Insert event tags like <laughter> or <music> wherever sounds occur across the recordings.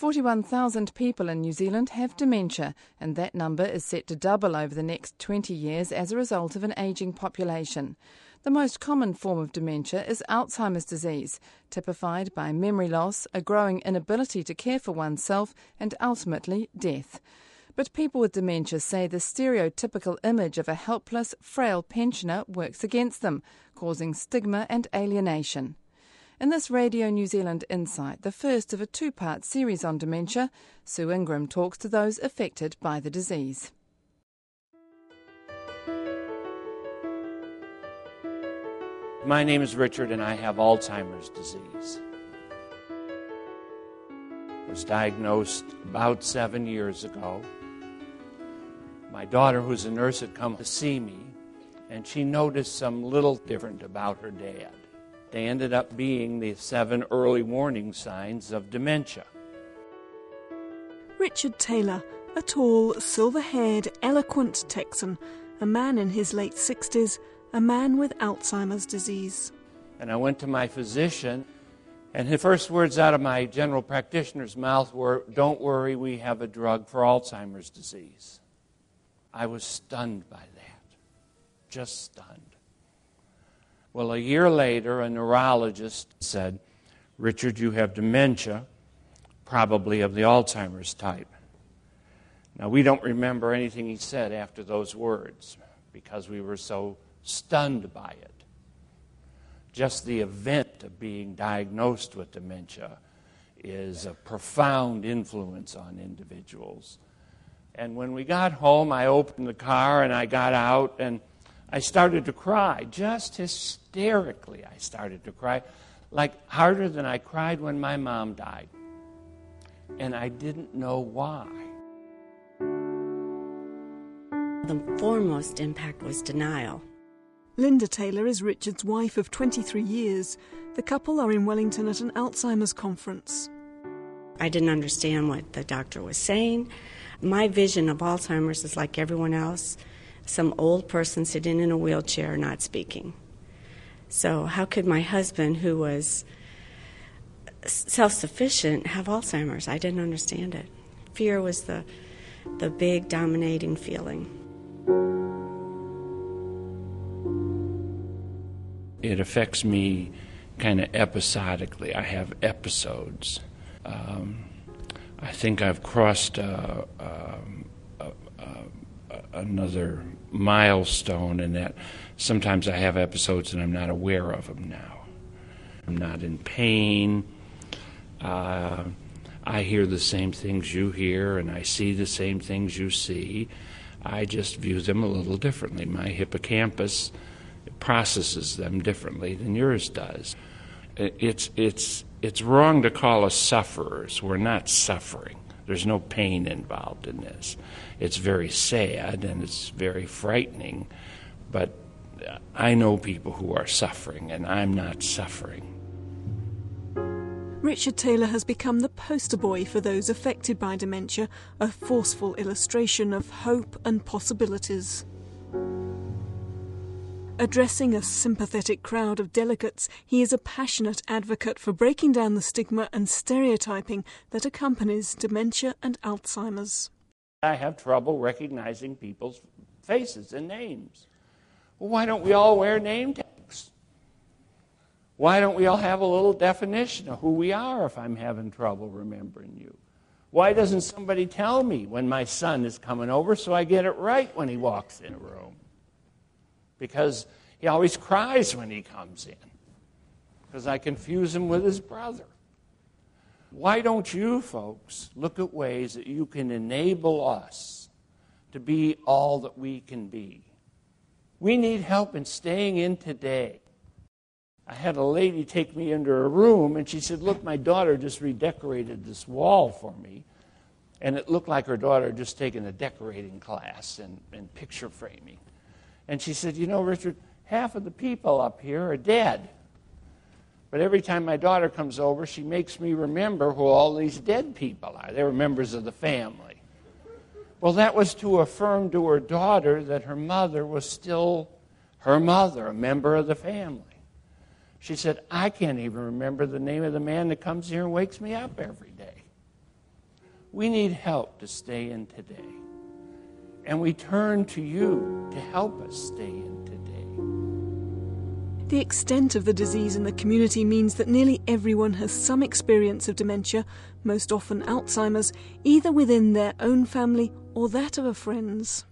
41,000 people in New Zealand have dementia, and that number is set to double over the next 20 years as a result of an ageing population. The most common form of dementia is Alzheimer's disease, typified by memory loss, a growing inability to care for oneself, and ultimately death. But people with dementia say the stereotypical image of a helpless, frail pensioner works against them, causing stigma and alienation. In this Radio New Zealand Insight, the first of a two part series on dementia, Sue Ingram talks to those affected by the disease. My name is Richard, and I have Alzheimer's disease. I was diagnosed about seven years ago. My daughter, who's a nurse, had come to see me, and she noticed some little different about her dad. They ended up being the seven early warning signs of dementia. Richard Taylor, a tall, silver haired, eloquent Texan, a man in his late 60s, a man with Alzheimer's disease. And I went to my physician, and the first words out of my general practitioner's mouth were, Don't worry, we have a drug for Alzheimer's disease. I was stunned by that, just stunned. Well, a year later, a neurologist said, Richard, you have dementia, probably of the Alzheimer's type. Now, we don't remember anything he said after those words because we were so stunned by it. Just the event of being diagnosed with dementia is a profound influence on individuals. And when we got home, I opened the car and I got out and I started to cry, just hysterically. I started to cry, like harder than I cried when my mom died. And I didn't know why. The foremost impact was denial. Linda Taylor is Richard's wife of 23 years. The couple are in Wellington at an Alzheimer's conference. I didn't understand what the doctor was saying. My vision of Alzheimer's is like everyone else some old person sitting in a wheelchair not speaking. So, how could my husband, who was self sufficient, have Alzheimer's? I didn't understand it. Fear was the, the big dominating feeling. It affects me kind of episodically. I have episodes. Um, I think I've crossed uh, um, another milestone in that sometimes I have episodes and I'm not aware of them now. I'm not in pain. Uh, I hear the same things you hear and I see the same things you see. I just view them a little differently. My hippocampus processes them differently than yours does. It's, it's, it's wrong to call us sufferers. We're not suffering. There's no pain involved in this. It's very sad and it's very frightening, but I know people who are suffering, and I'm not suffering. Richard Taylor has become the poster boy for those affected by dementia, a forceful illustration of hope and possibilities. Addressing a sympathetic crowd of delegates, he is a passionate advocate for breaking down the stigma and stereotyping that accompanies dementia and Alzheimer's. I have trouble recognizing people's faces and names. Well, why don't we all wear name tags? Why don't we all have a little definition of who we are if I'm having trouble remembering you? Why doesn't somebody tell me when my son is coming over so I get it right when he walks in a room? because he always cries when he comes in because I confuse him with his brother. Why don't you folks look at ways that you can enable us to be all that we can be? We need help in staying in today. I had a lady take me into her room and she said, Look, my daughter just redecorated this wall for me. And it looked like her daughter had just taken a decorating class and, and picture framing. And she said, You know, Richard, half of the people up here are dead. But every time my daughter comes over, she makes me remember who all these dead people are. They were members of the family. Well, that was to affirm to her daughter that her mother was still her mother, a member of the family. She said, I can't even remember the name of the man that comes here and wakes me up every day. We need help to stay in today. And we turn to you to help us stay in today. The extent of the disease in the community means that nearly everyone has some experience of dementia, most often Alzheimer's, either within their own family or that of a friend's.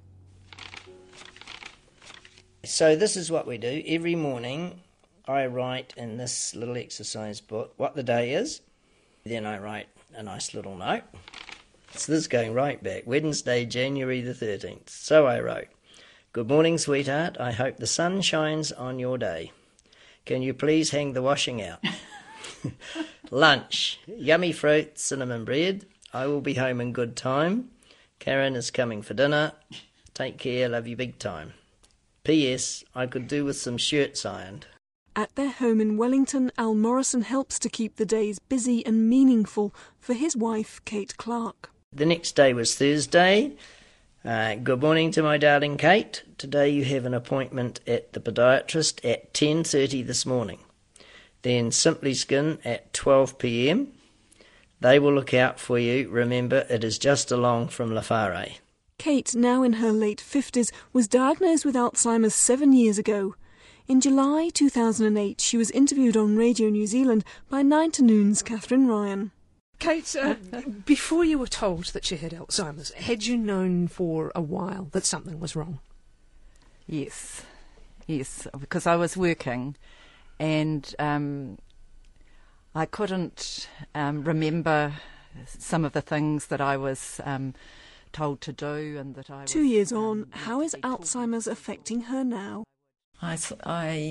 So, this is what we do. Every morning, I write in this little exercise book what the day is. Then I write a nice little note. So, this is going right back. Wednesday, January the 13th. So I wrote Good morning, sweetheart. I hope the sun shines on your day. Can you please hang the washing out? <laughs> Lunch. Yummy fruit, cinnamon bread. I will be home in good time. Karen is coming for dinner. Take care. Love you big time. P.S. I could do with some shirts ironed. At their home in Wellington, Al Morrison helps to keep the days busy and meaningful for his wife, Kate Clark. The next day was Thursday. Uh, good morning to my darling Kate. Today you have an appointment at the podiatrist at 10:30 this morning. Then Simply Skin at 12 p.m. They will look out for you. Remember, it is just along from Lafare. Kate, now in her late 50s, was diagnosed with Alzheimer's seven years ago. In July 2008, she was interviewed on Radio New Zealand by Nine to Noon's Kathryn Ryan. Kate, uh, before you were told that she had Alzheimer's, had you known for a while that something was wrong? Yes, yes, because I was working and um, I couldn't um, remember some of the things that I was um, told to do and that I. Two was, years on, um, how is Alzheimer's affecting her now? I,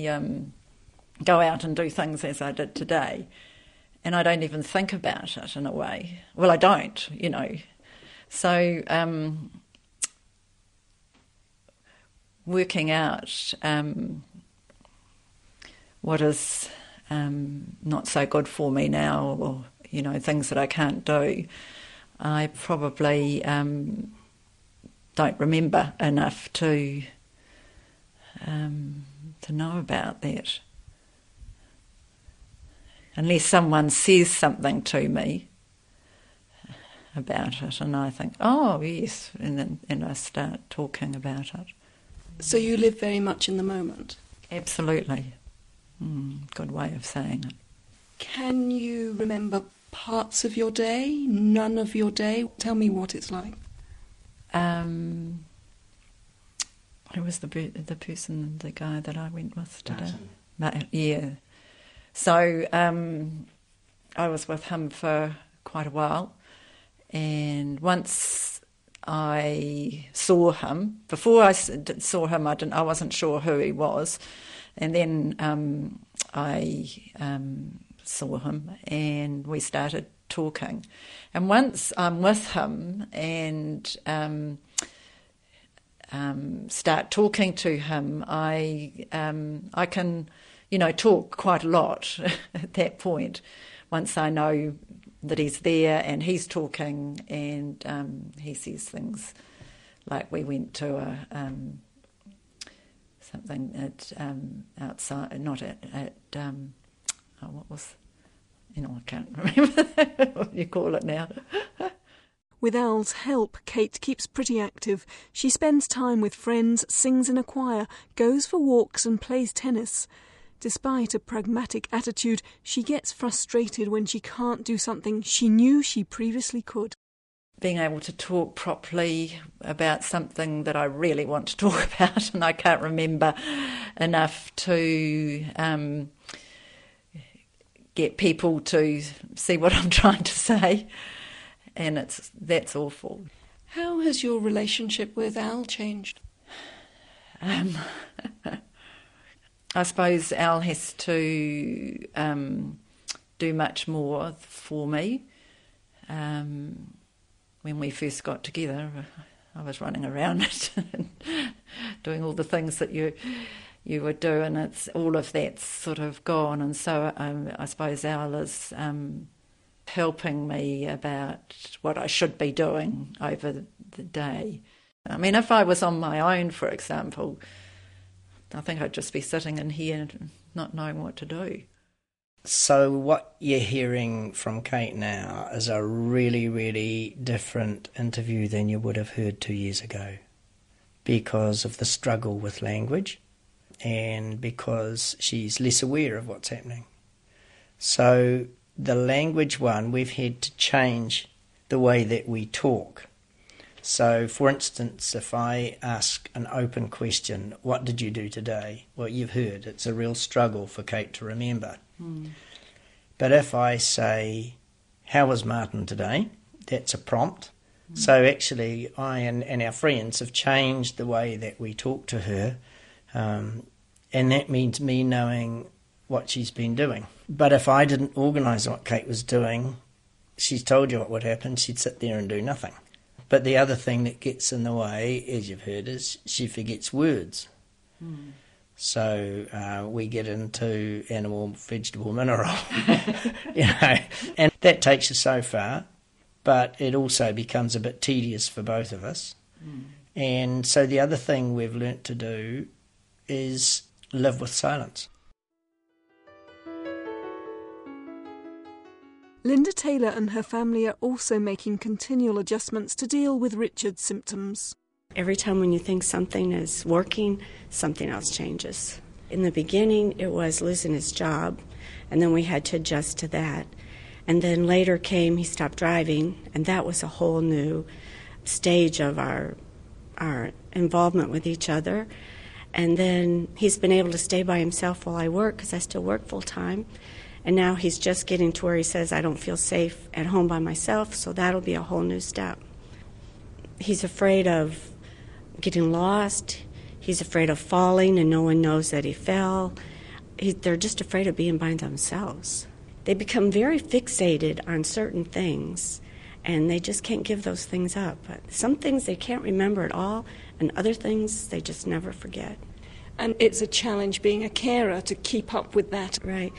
um, go out and do things as I did today, and I don't even think about it in a way. Well, I don't, you know. So, um, working out um, what is um, not so good for me now, or you know, things that I can't do, I probably um, don't remember enough to um, to know about that. Unless someone says something to me about it, and I think, oh yes, and then and I start talking about it. So you live very much in the moment. Absolutely, mm, good way of saying it. Can you remember parts of your day? None of your day? Tell me what it's like. Um, who was the the person, the guy that I went with today? Ma- yeah. So um, I was with him for quite a while, and once I saw him, before I saw him, I didn't, I wasn't sure who he was, and then um, I um, saw him, and we started talking, and once I'm with him, and um, um, start talking to him, I um, I can, you know, talk quite a lot <laughs> at that point. Once I know that he's there and he's talking and um, he says things like we went to a um, something at um, outside, not at at um, oh, what was, you know, I can't <laughs> remember what you call it now. <laughs> With Al's help, Kate keeps pretty active. She spends time with friends, sings in a choir, goes for walks, and plays tennis. Despite a pragmatic attitude, she gets frustrated when she can't do something she knew she previously could. being able to talk properly about something that I really want to <laughs> talk about and I can't remember enough to um, get people to see what <laughs> I'm trying to say, and it's that's awful. How has your relationship with Al changed? Um, <laughs> I suppose Al has to um, do much more for me. Um, when we first got together, I was running around <laughs> it and doing all the things that you you would do, and it's all of that's sort of gone. And so um, I suppose Al is um, helping me about what I should be doing over the day. I mean, if I was on my own, for example, I think I'd just be sitting in here not knowing what to do. So, what you're hearing from Kate now is a really, really different interview than you would have heard two years ago because of the struggle with language and because she's less aware of what's happening. So, the language one, we've had to change the way that we talk. So, for instance, if I ask an open question, What did you do today? Well, you've heard it's a real struggle for Kate to remember. Mm. But if I say, How was Martin today? that's a prompt. Mm. So, actually, I and, and our friends have changed the way that we talk to her, um, and that means me knowing what she's been doing. But if I didn't organise what Kate was doing, she's told you what would happen, she'd sit there and do nothing. But the other thing that gets in the way, as you've heard, is she forgets words. Mm. So uh, we get into animal, vegetable, mineral, <laughs> <laughs> you know, and that takes us so far. But it also becomes a bit tedious for both of us. Mm. And so the other thing we've learnt to do is live with silence. Linda Taylor and her family are also making continual adjustments to deal with Richard's symptoms. Every time when you think something is working, something else changes. In the beginning, it was losing his job, and then we had to adjust to that. And then later came he stopped driving, and that was a whole new stage of our our involvement with each other. And then he's been able to stay by himself while I work because I still work full time. And now he's just getting to where he says, I don't feel safe at home by myself, so that'll be a whole new step. He's afraid of getting lost. He's afraid of falling and no one knows that he fell. He, they're just afraid of being by themselves. They become very fixated on certain things and they just can't give those things up. But some things they can't remember at all, and other things they just never forget. And it's a challenge being a carer to keep up with that. Right.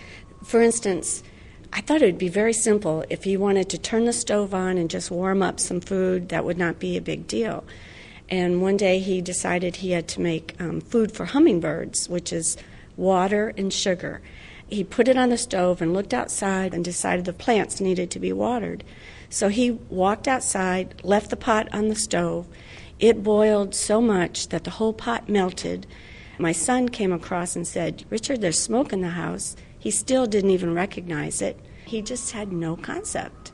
For instance, I thought it would be very simple if he wanted to turn the stove on and just warm up some food, that would not be a big deal. And one day he decided he had to make um, food for hummingbirds, which is water and sugar. He put it on the stove and looked outside and decided the plants needed to be watered. So he walked outside, left the pot on the stove. It boiled so much that the whole pot melted. My son came across and said, Richard, there's smoke in the house. He still didn't even recognize it. He just had no concept.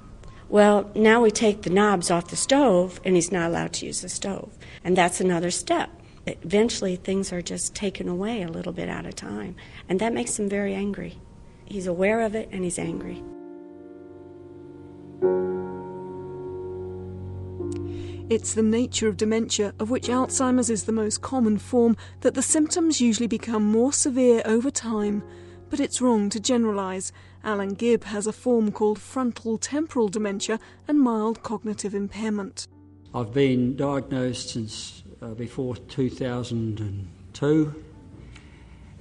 Well, now we take the knobs off the stove, and he's not allowed to use the stove. And that's another step. Eventually, things are just taken away a little bit at a time, and that makes him very angry. He's aware of it, and he's angry. It's the nature of dementia, of which Alzheimer's is the most common form, that the symptoms usually become more severe over time but it's wrong to generalise. Alan Gibb has a form called frontal temporal dementia and mild cognitive impairment. I've been diagnosed since uh, before 2002,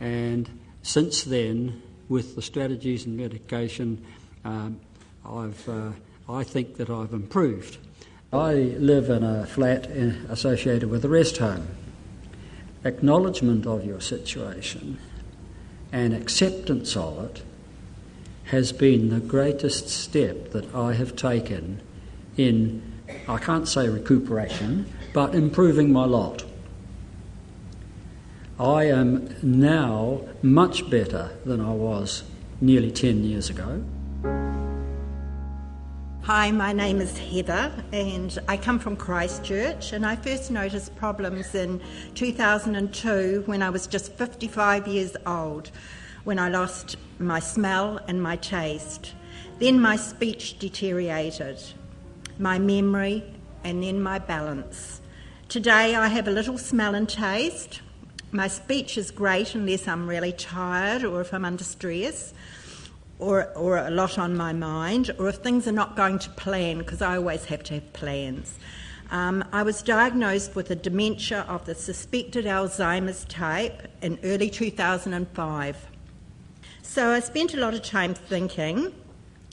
and since then, with the strategies and medication, um, I've, uh, I think that I've improved. I live in a flat uh, associated with a rest home. Acknowledgement of your situation and acceptance of it has been the greatest step that I have taken in, I can't say recuperation, but improving my lot. I am now much better than I was nearly 10 years ago. Hi, my name is Heather, and I come from Christchurch. And I first noticed problems in 2002 when I was just 55 years old, when I lost my smell and my taste. Then my speech deteriorated, my memory, and then my balance. Today I have a little smell and taste. My speech is great unless I'm really tired or if I'm under stress or, or a lot on my mind, or if things are not going to plan, because I always have to have plans. Um, I was diagnosed with a dementia of the suspected Alzheimer's type in early 2005. So I spent a lot of time thinking,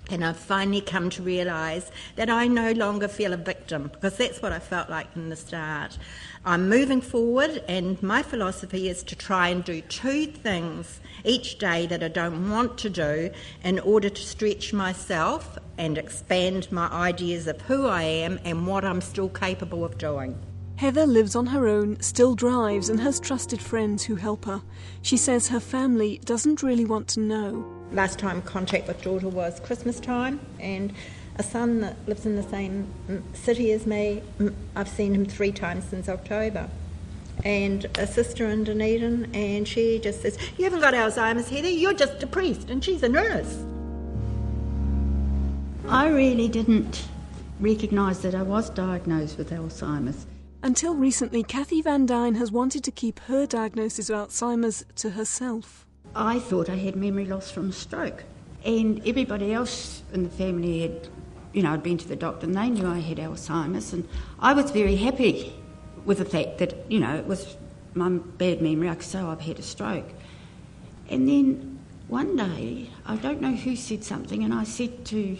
And I've finally come to realise that I no longer feel a victim because that's what I felt like in the start. I'm moving forward, and my philosophy is to try and do two things each day that I don't want to do in order to stretch myself and expand my ideas of who I am and what I'm still capable of doing. Heather lives on her own, still drives, and has trusted friends who help her. She says her family doesn't really want to know. Last time contact with daughter was Christmas time, and a son that lives in the same mm, city as me, mm, I've seen him three times since October. And a sister in Dunedin, and she just says, You haven't got Alzheimer's, Heather, you're just depressed, and she's a nurse. I really didn't recognise that I was diagnosed with Alzheimer's. Until recently, Kathy Van Dyne has wanted to keep her diagnosis of Alzheimer's to herself. I thought I had memory loss from a stroke, and everybody else in the family had, you know, I'd been to the doctor and they knew I had Alzheimer's, and I was very happy with the fact that, you know, it was my bad memory. I could say, I've had a stroke. And then one day, I don't know who said something, and I said to,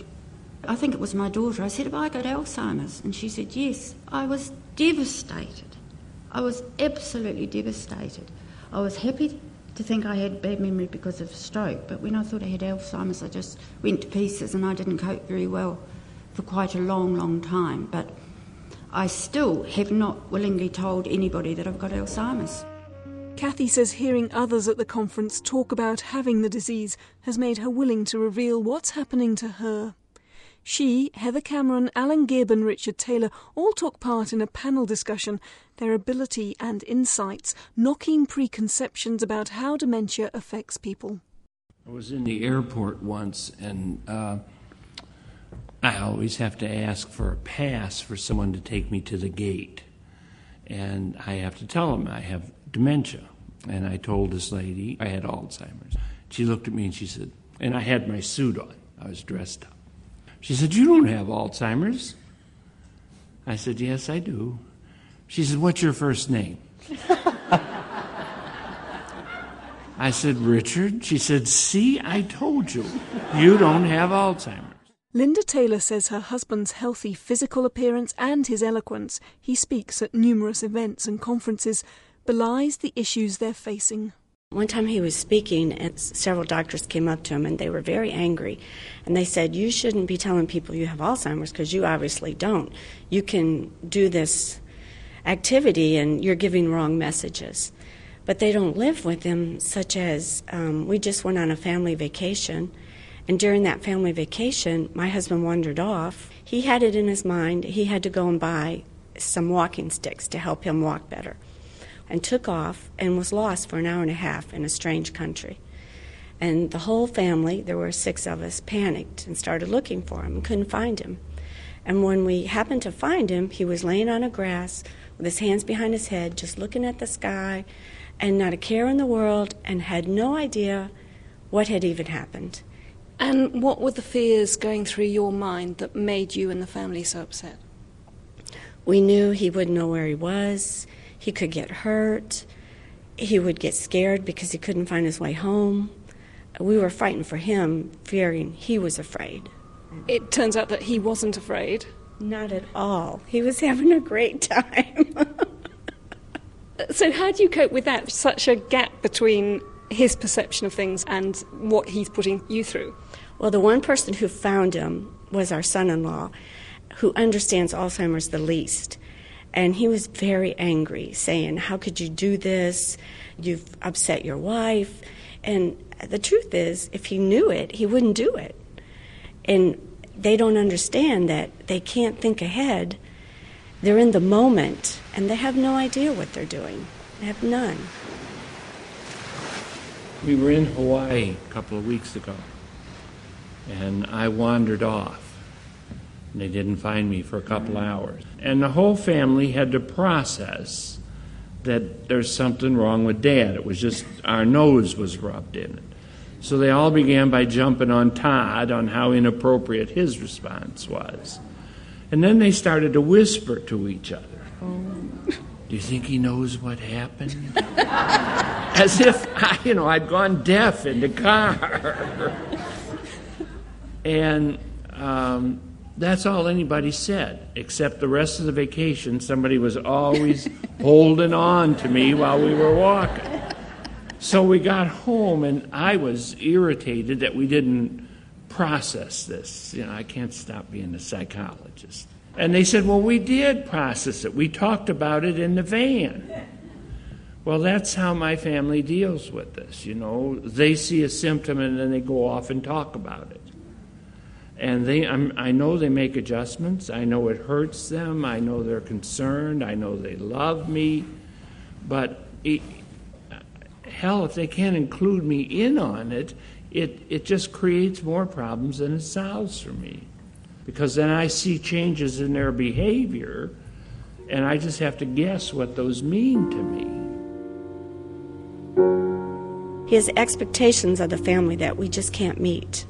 I think it was my daughter, I said, Have I got Alzheimer's? And she said, Yes. I was devastated. I was absolutely devastated. I was happy to think I had bad memory because of a stroke, but when I thought I had Alzheimer's, I just went to pieces and I didn't cope very well for quite a long, long time. But I still have not willingly told anybody that I've got Alzheimer's. Kathy says hearing others at the conference talk about having the disease has made her willing to reveal what's happening to her. She, Heather Cameron, Alan Gibb, and Richard Taylor all took part in a panel discussion, their ability and insights knocking preconceptions about how dementia affects people. I was in the airport once, and uh, I always have to ask for a pass for someone to take me to the gate. And I have to tell them I have dementia. And I told this lady I had Alzheimer's. She looked at me and she said, and I had my suit on, I was dressed up. She said, You don't have Alzheimer's. I said, Yes, I do. She said, What's your first name? <laughs> I said, Richard. She said, See, I told you, you don't have Alzheimer's. Linda Taylor says her husband's healthy physical appearance and his eloquence, he speaks at numerous events and conferences, belies the issues they're facing. One time he was speaking, and several doctors came up to him, and they were very angry. And they said, You shouldn't be telling people you have Alzheimer's because you obviously don't. You can do this activity, and you're giving wrong messages. But they don't live with him, such as um, we just went on a family vacation. And during that family vacation, my husband wandered off. He had it in his mind he had to go and buy some walking sticks to help him walk better and took off and was lost for an hour and a half in a strange country. And the whole family, there were six of us, panicked and started looking for him and couldn't find him. And when we happened to find him, he was laying on a grass with his hands behind his head, just looking at the sky and not a care in the world and had no idea what had even happened. And what were the fears going through your mind that made you and the family so upset? We knew he wouldn't know where he was. He could get hurt. He would get scared because he couldn't find his way home. We were fighting for him, fearing he was afraid. It turns out that he wasn't afraid. Not at all. He was having a great time. <laughs> so, how do you cope with that? Such a gap between his perception of things and what he's putting you through? Well, the one person who found him was our son in law, who understands Alzheimer's the least. And he was very angry, saying, How could you do this? You've upset your wife. And the truth is, if he knew it, he wouldn't do it. And they don't understand that they can't think ahead. They're in the moment, and they have no idea what they're doing. They have none. We were in Hawaii a couple of weeks ago, and I wandered off they didn't find me for a couple hours. And the whole family had to process that there's something wrong with dad. It was just our nose was rubbed in it. So they all began by jumping on Todd on how inappropriate his response was. And then they started to whisper to each other. Oh. Do you think he knows what happened? <laughs> As if, I, you know, I'd gone deaf in the car. <laughs> And um, that's all anybody said, except the rest of the vacation, somebody was always <laughs> holding on to me while we were walking. So we got home, and I was irritated that we didn't process this. You know, I can't stop being a psychologist. And they said, Well, we did process it. We talked about it in the van. Well, that's how my family deals with this. You know, they see a symptom and then they go off and talk about it. And they, I'm, i know they make adjustments. I know it hurts them. I know they're concerned. I know they love me. But it, hell, if they can't include me in on it, it, it just creates more problems than it solves for me. Because then I see changes in their behavior, and I just have to guess what those mean to me. His expectations of the family that we just can't meet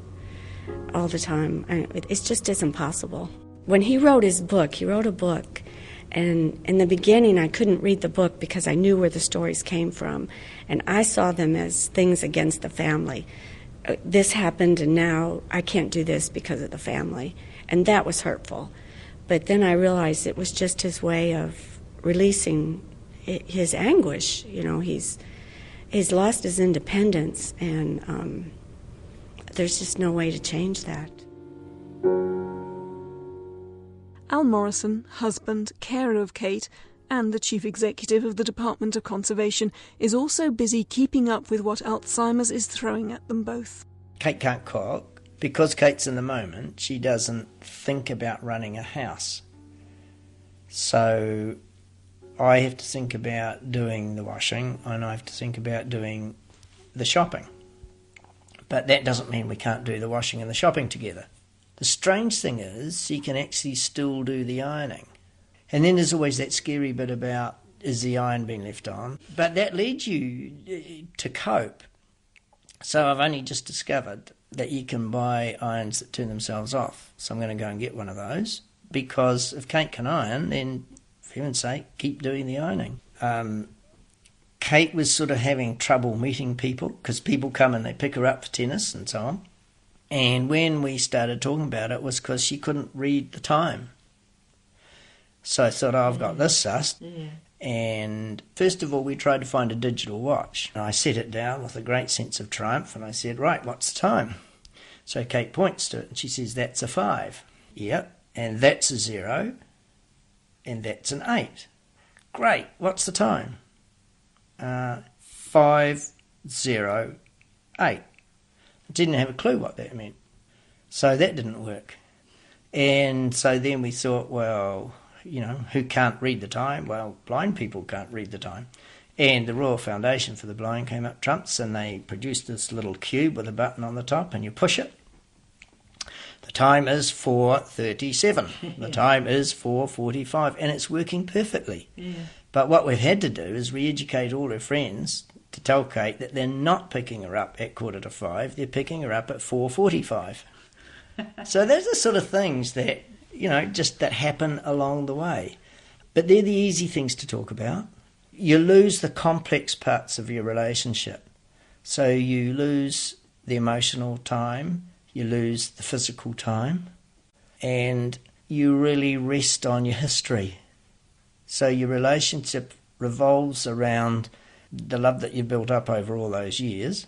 all the time. It just isn't possible. When he wrote his book, he wrote a book and in the beginning, I couldn't read the book because I knew where the stories came from. And I saw them as things against the family. Uh, this happened, and now I can't do this because of the family. And that was hurtful. But then I realized it was just his way of releasing his anguish. You know, he's, he's lost his independence, and um, there's just no way to change that. Al Morrison, husband, carer of Kate, and the chief executive of the Department of Conservation, is also busy keeping up with what Alzheimer's is throwing at them both. Kate can't cook. Because Kate's in the moment, she doesn't think about running a house. So I have to think about doing the washing and I have to think about doing the shopping. But that doesn't mean we can't do the washing and the shopping together. The strange thing is, you can actually still do the ironing. And then there's always that scary bit about is the iron being left on? But that leads you uh, to cope. So I've only just discovered that you can buy irons that turn themselves off. So I'm going to go and get one of those because if Kate can iron, then for heaven's sake, keep doing the ironing. Um, Kate was sort of having trouble meeting people because people come and they pick her up for tennis and so on. And when we started talking about it, was because she couldn't read the time. So I thought, oh, I've got this sussed. Yeah. And first of all, we tried to find a digital watch. And I set it down with a great sense of triumph and I said, right, what's the time? So Kate points to it and she says, that's a five. Yep. And that's a zero. And that's an eight. Great. What's the time? Uh, five, zero, eight didn't have a clue what that meant. So that didn't work. And so then we thought, well, you know, who can't read the time? Well, blind people can't read the time. And the Royal Foundation for the Blind came up trumps and they produced this little cube with a button on the top and you push it. The time is 4.37. the <laughs> time is 4.45 and it's working perfectly. Yeah. But what we've had to do is re-educate all her friends to tell Kate that they're not picking her up at quarter to five, they're picking her up at 4.45. <laughs> so those are sort of things that, you know, just that happen along the way. But they're the easy things to talk about. You lose the complex parts of your relationship. So you lose the emotional time, you lose the physical time, and you really rest on your history. So your relationship revolves around the love that you've built up over all those years,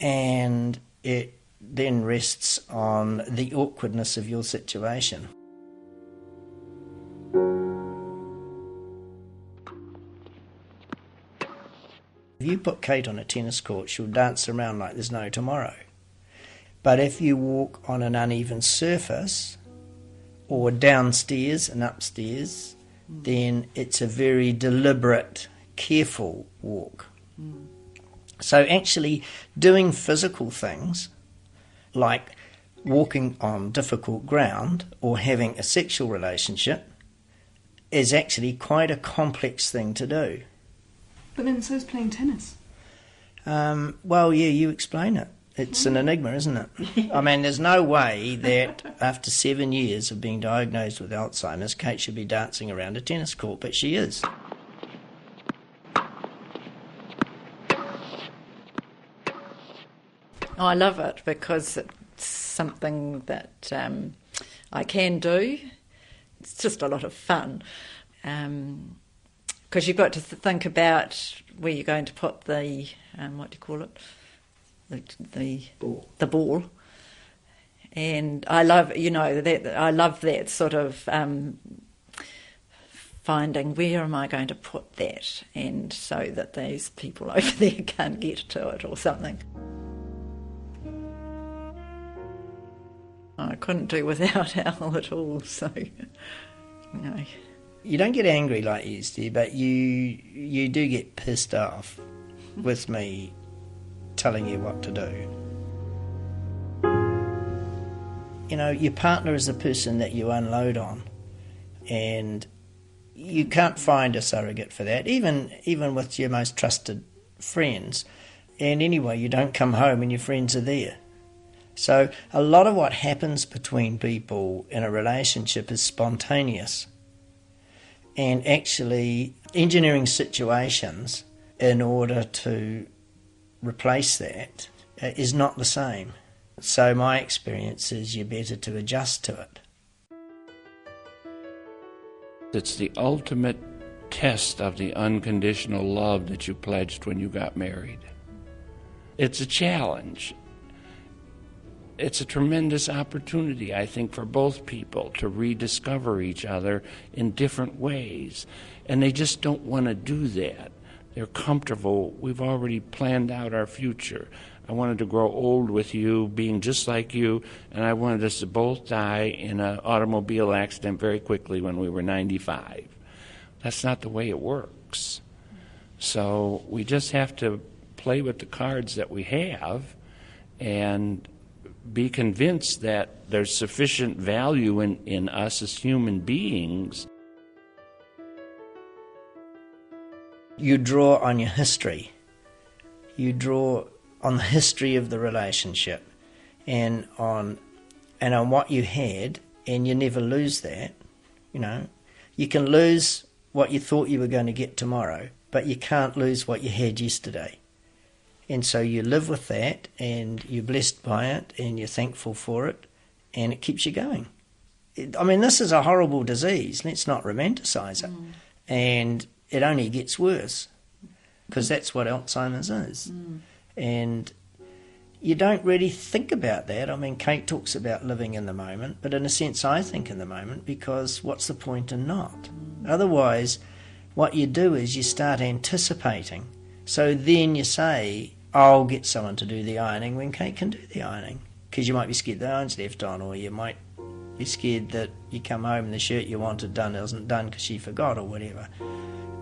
and it then rests on the awkwardness of your situation. If you put Kate on a tennis court, she'll dance around like there's no tomorrow. But if you walk on an uneven surface, or downstairs and upstairs, then it's a very deliberate careful walk. Mm. So, actually, doing physical things like walking on difficult ground or having a sexual relationship is actually quite a complex thing to do. But then so is playing tennis. Um, well, yeah, you explain it. It's an enigma, isn't it? I mean, there's no way that after seven years of being diagnosed with Alzheimer's, Kate should be dancing around a tennis court, but she is. I love it because it's something that um, I can do. It's just a lot of fun. Because um, you've got to think about where you're going to put the, um, what do you call it? The, the ball. The ball. And I love, you know, that I love that sort of um, finding where am I going to put that, and so that these people <laughs> over there can't get to it or something. I couldn't do without <laughs> Al at all, so you know. You don't get angry like you used to, but you you do get pissed off with me telling you what to do. You know, your partner is the person that you unload on, and you can't find a surrogate for that, even even with your most trusted friends. And anyway, you don't come home and your friends are there. So a lot of what happens between people in a relationship is spontaneous. And actually engineering situations in order to replace that uh, is not the same. So my experience is you're better to adjust to it. It's the ultimate test of the unconditional love that you pledged when you got married. It's a challenge. It's a tremendous opportunity, I think, for both people to rediscover each other in different ways. And they just don't want to do that. They're comfortable. We've already planned out our future. I wanted to grow old with you, being just like you, and I wanted us to both die in an automobile accident very quickly when we were 95. That's not the way it works. So we just have to play with the cards that we have and be convinced that there's sufficient value in, in us as human beings. You draw on your history. You draw on the history of the relationship and on and on what you had and you never lose that you know. You can lose what you thought you were going to get tomorrow but you can't lose what you had yesterday. And so you live with that and you're blessed by it and you're thankful for it and it keeps you going. I mean this is a horrible disease. Let's not romanticize it. Mm. and it only gets worse because that's what alzheimer's is mm and you don't really think about that. I mean, Kate talks about living in the moment, but in a sense, I think in the moment because what's the point in not? Otherwise, what you do is you start anticipating. So then you say, I'll get someone to do the ironing when Kate can do the ironing. Because you might be scared the iron's left on, or you might be scared that you come home and the shirt you wanted done isn't done because she forgot, or whatever.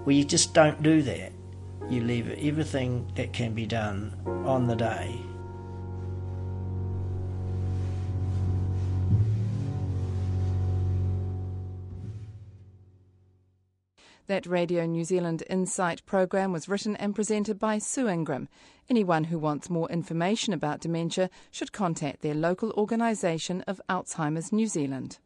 Well, you just don't do that you leave everything that can be done on the day. That Radio New Zealand Insight program was written and presented by Sue Ingram. Anyone who wants more information about dementia should contact their local organisation of Alzheimer's New Zealand.